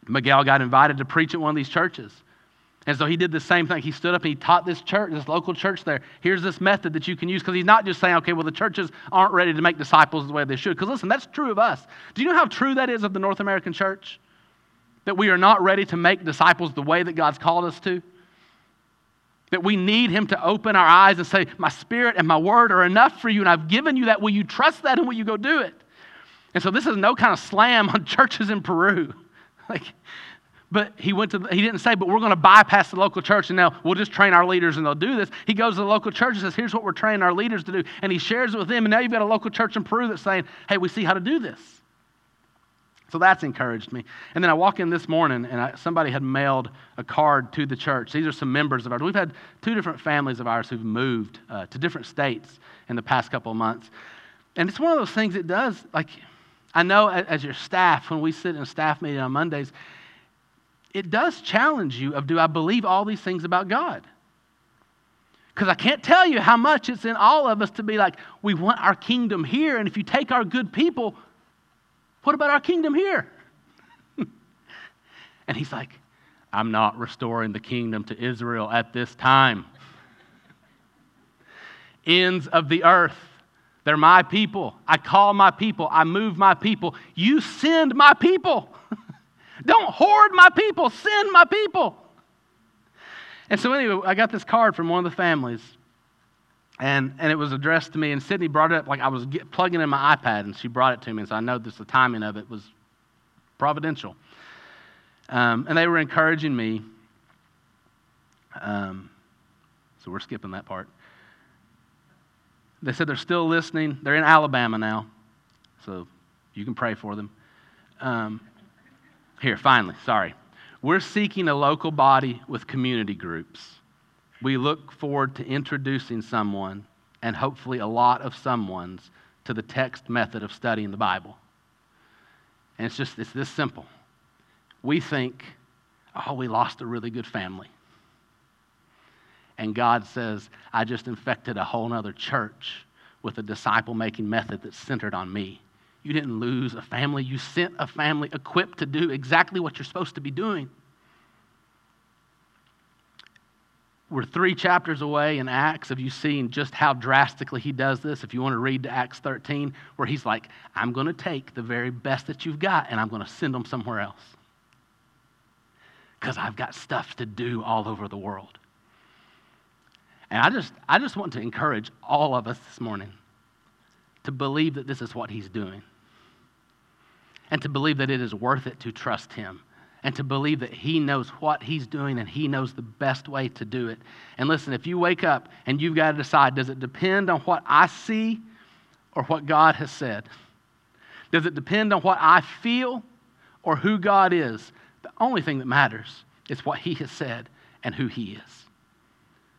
Miguel got invited to preach at one of these churches. And so he did the same thing. He stood up and he taught this church, this local church there, here's this method that you can use. Because he's not just saying, okay, well, the churches aren't ready to make disciples the way they should. Because listen, that's true of us. Do you know how true that is of the North American church? That we are not ready to make disciples the way that God's called us to? That we need Him to open our eyes and say, My spirit and my word are enough for you, and I've given you that. Will you trust that and will you go do it? And so this is no kind of slam on churches in Peru. like, but he went to he didn't say, but we're going to bypass the local church and now we'll just train our leaders and they'll do this. He goes to the local church and says, Here's what we're training our leaders to do. And he shares it with them. And now you've got a local church in Peru that's saying, Hey, we see how to do this. So that's encouraged me. And then I walk in this morning and I, somebody had mailed a card to the church. These are some members of ours. We've had two different families of ours who've moved uh, to different states in the past couple of months. And it's one of those things it does, like, I know as your staff, when we sit in a staff meeting on Mondays, it does challenge you of do I believe all these things about God? Because I can't tell you how much it's in all of us to be like, we want our kingdom here, and if you take our good people, what about our kingdom here? and he's like, I'm not restoring the kingdom to Israel at this time. Ends of the earth. They're my people. I call my people. I move my people. You send my people. Don't hoard my people, send my people. And so, anyway, I got this card from one of the families, and, and it was addressed to me. And Sydney brought it up like I was get, plugging in my iPad, and she brought it to me. And so I know this, the timing of it was providential. Um, and they were encouraging me. Um, so we're skipping that part. They said they're still listening. They're in Alabama now, so you can pray for them. Um, here, finally, sorry. We're seeking a local body with community groups. We look forward to introducing someone and hopefully a lot of someone's to the text method of studying the Bible. And it's just, it's this simple. We think, oh, we lost a really good family. And God says, I just infected a whole other church with a disciple making method that's centered on me. You didn't lose a family. You sent a family equipped to do exactly what you're supposed to be doing. We're three chapters away in Acts of you seeing just how drastically he does this. If you want to read to Acts 13, where he's like, I'm going to take the very best that you've got and I'm going to send them somewhere else. Because I've got stuff to do all over the world. And I just, I just want to encourage all of us this morning to believe that this is what he's doing and to believe that it is worth it to trust Him and to believe that He knows what He's doing and He knows the best way to do it. And listen, if you wake up and you've got to decide, does it depend on what I see or what God has said? Does it depend on what I feel or who God is? The only thing that matters is what He has said and who He is.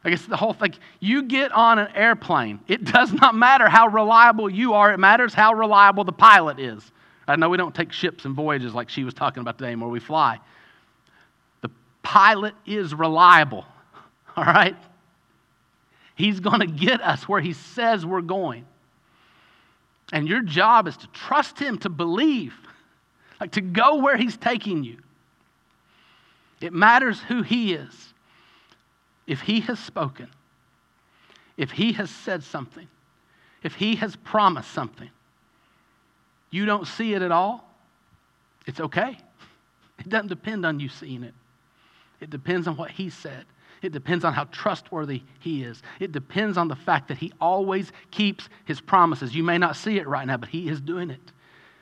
I guess the whole thing, you get on an airplane. It does not matter how reliable you are, it matters how reliable the pilot is. I know we don't take ships and voyages like she was talking about today, where we fly. The pilot is reliable, all right? He's going to get us where he says we're going. And your job is to trust him, to believe, like to go where he's taking you. It matters who he is. If he has spoken, if he has said something, if he has promised something, you don't see it at all, it's okay. It doesn't depend on you seeing it. It depends on what he said. It depends on how trustworthy he is. It depends on the fact that he always keeps his promises. You may not see it right now, but he is doing it.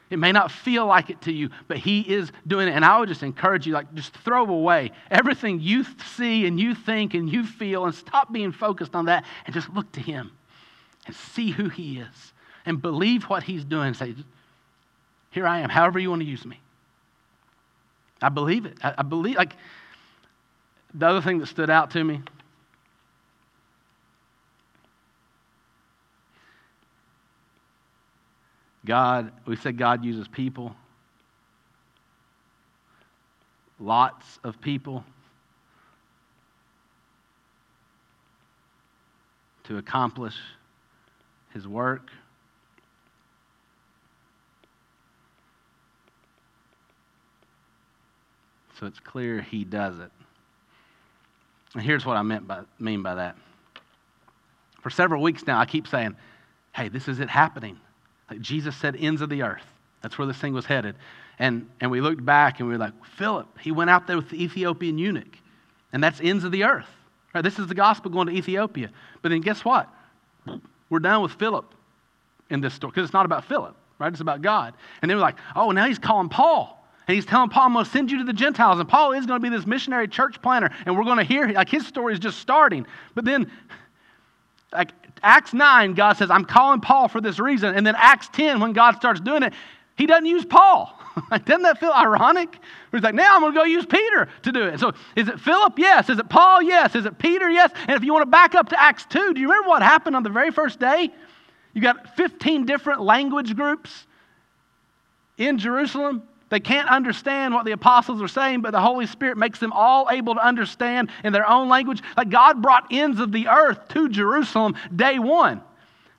It may not feel like it to you, but he is doing it. And I would just encourage you, like, just throw away everything you see and you think and you feel and stop being focused on that and just look to him and see who he is and believe what he's doing. Say, here I am, however you want to use me. I believe it. I, I believe, like, the other thing that stood out to me God, we said God uses people, lots of people, to accomplish his work. So it's clear he does it. And here's what I meant by, mean by that. For several weeks now, I keep saying, hey, this is it happening. Like Jesus said, ends of the earth. That's where this thing was headed. And, and we looked back and we were like, Philip, he went out there with the Ethiopian eunuch. And that's ends of the earth. Right? This is the gospel going to Ethiopia. But then guess what? We're done with Philip in this story because it's not about Philip, right? It's about God. And they were like, oh, now he's calling Paul. And he's telling Paul, I'm going to send you to the Gentiles. And Paul is going to be this missionary church planter. And we're going to hear, like, his story is just starting. But then, like, Acts 9, God says, I'm calling Paul for this reason. And then Acts 10, when God starts doing it, he doesn't use Paul. like, doesn't that feel ironic? He's like, now I'm going to go use Peter to do it. So is it Philip? Yes. Is it Paul? Yes. Is it Peter? Yes. And if you want to back up to Acts 2, do you remember what happened on the very first day? You got 15 different language groups in Jerusalem they can't understand what the apostles are saying, but the Holy Spirit makes them all able to understand in their own language. Like God brought ends of the earth to Jerusalem day one.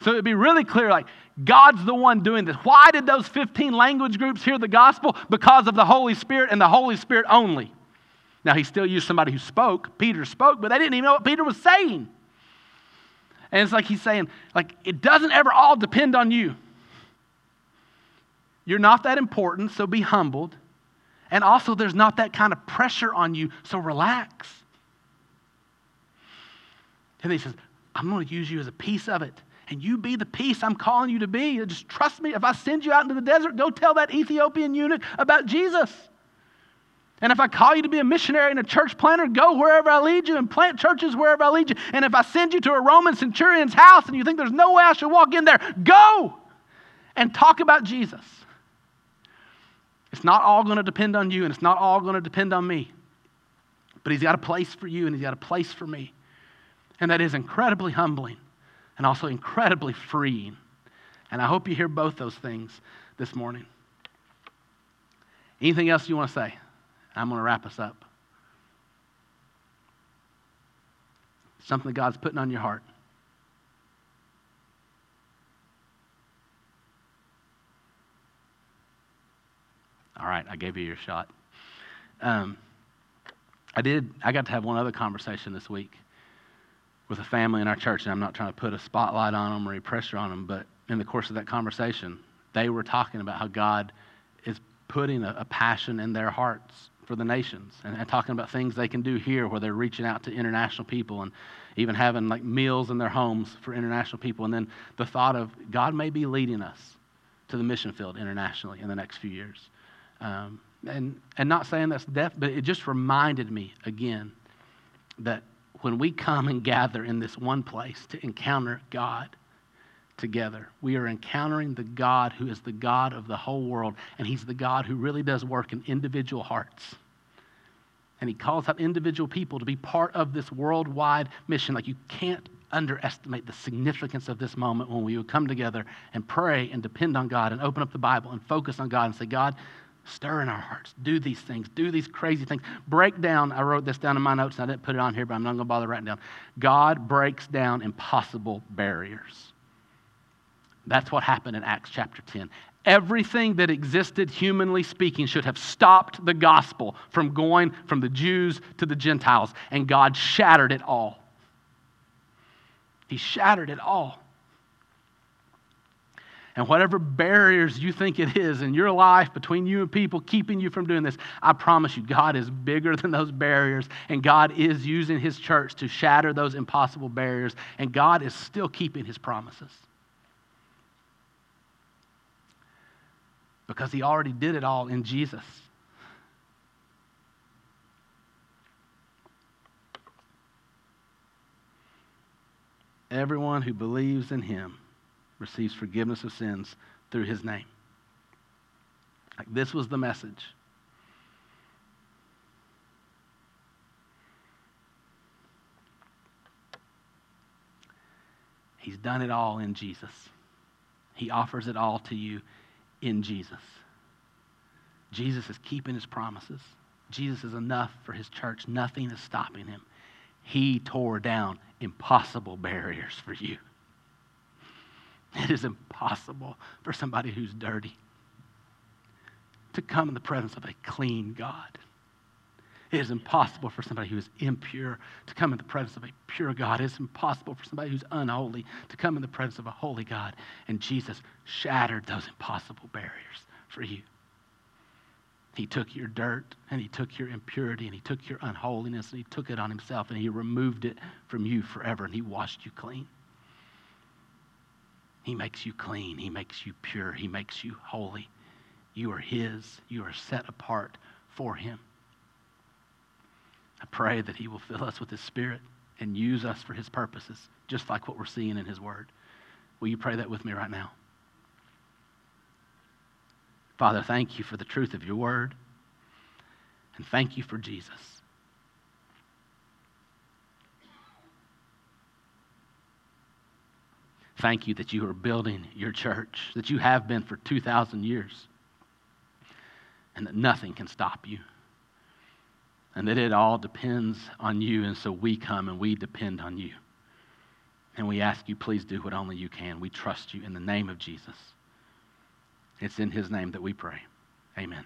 So it'd be really clear like, God's the one doing this. Why did those 15 language groups hear the gospel? Because of the Holy Spirit and the Holy Spirit only. Now, he still used somebody who spoke. Peter spoke, but they didn't even know what Peter was saying. And it's like he's saying, like, it doesn't ever all depend on you. You're not that important, so be humbled. And also, there's not that kind of pressure on you, so relax. And he says, I'm going to use you as a piece of it. And you be the piece I'm calling you to be. Just trust me. If I send you out into the desert, go tell that Ethiopian eunuch about Jesus. And if I call you to be a missionary and a church planter, go wherever I lead you and plant churches wherever I lead you. And if I send you to a Roman centurion's house and you think there's no way I should walk in there, go and talk about Jesus. It's not all going to depend on you, and it's not all going to depend on me. But He's got a place for you, and He's got a place for me. And that is incredibly humbling and also incredibly freeing. And I hope you hear both those things this morning. Anything else you want to say? I'm going to wrap us up. Something that God's putting on your heart. All right, I gave you your shot. Um, I did, I got to have one other conversation this week with a family in our church, and I'm not trying to put a spotlight on them or any pressure on them, but in the course of that conversation, they were talking about how God is putting a, a passion in their hearts for the nations and, and, talking about things they can do here where they're reaching out to international people and even having like meals in their homes for international people. And then the thought of God may be leading us to the mission field internationally in the next few years. Um, and, and not saying that's death, but it just reminded me again that when we come and gather in this one place to encounter God together, we are encountering the God who is the God of the whole world, and He's the God who really does work in individual hearts. And He calls out individual people to be part of this worldwide mission. Like you can't underestimate the significance of this moment when we would come together and pray and depend on God and open up the Bible and focus on God and say, God, stir in our hearts. Do these things. Do these crazy things. Break down. I wrote this down in my notes I didn't put it on here, but I'm not going to bother writing down. God breaks down impossible barriers. That's what happened in Acts chapter 10. Everything that existed, humanly speaking, should have stopped the gospel from going from the Jews to the Gentiles, and God shattered it all. He shattered it all. And whatever barriers you think it is in your life between you and people keeping you from doing this, I promise you, God is bigger than those barriers. And God is using His church to shatter those impossible barriers. And God is still keeping His promises. Because He already did it all in Jesus. Everyone who believes in Him receives forgiveness of sins through his name. Like this was the message. He's done it all in Jesus. He offers it all to you in Jesus. Jesus is keeping his promises. Jesus is enough for his church. Nothing is stopping him. He tore down impossible barriers for you. It is impossible for somebody who's dirty to come in the presence of a clean God. It is impossible for somebody who is impure to come in the presence of a pure God. It is impossible for somebody who's unholy to come in the presence of a holy God. And Jesus shattered those impossible barriers for you. He took your dirt and he took your impurity and he took your unholiness and he took it on himself and he removed it from you forever and he washed you clean. He makes you clean. He makes you pure. He makes you holy. You are His. You are set apart for Him. I pray that He will fill us with His Spirit and use us for His purposes, just like what we're seeing in His Word. Will you pray that with me right now? Father, thank you for the truth of your Word, and thank you for Jesus. Thank you that you are building your church, that you have been for 2,000 years, and that nothing can stop you, and that it all depends on you. And so we come and we depend on you. And we ask you, please do what only you can. We trust you in the name of Jesus. It's in his name that we pray. Amen.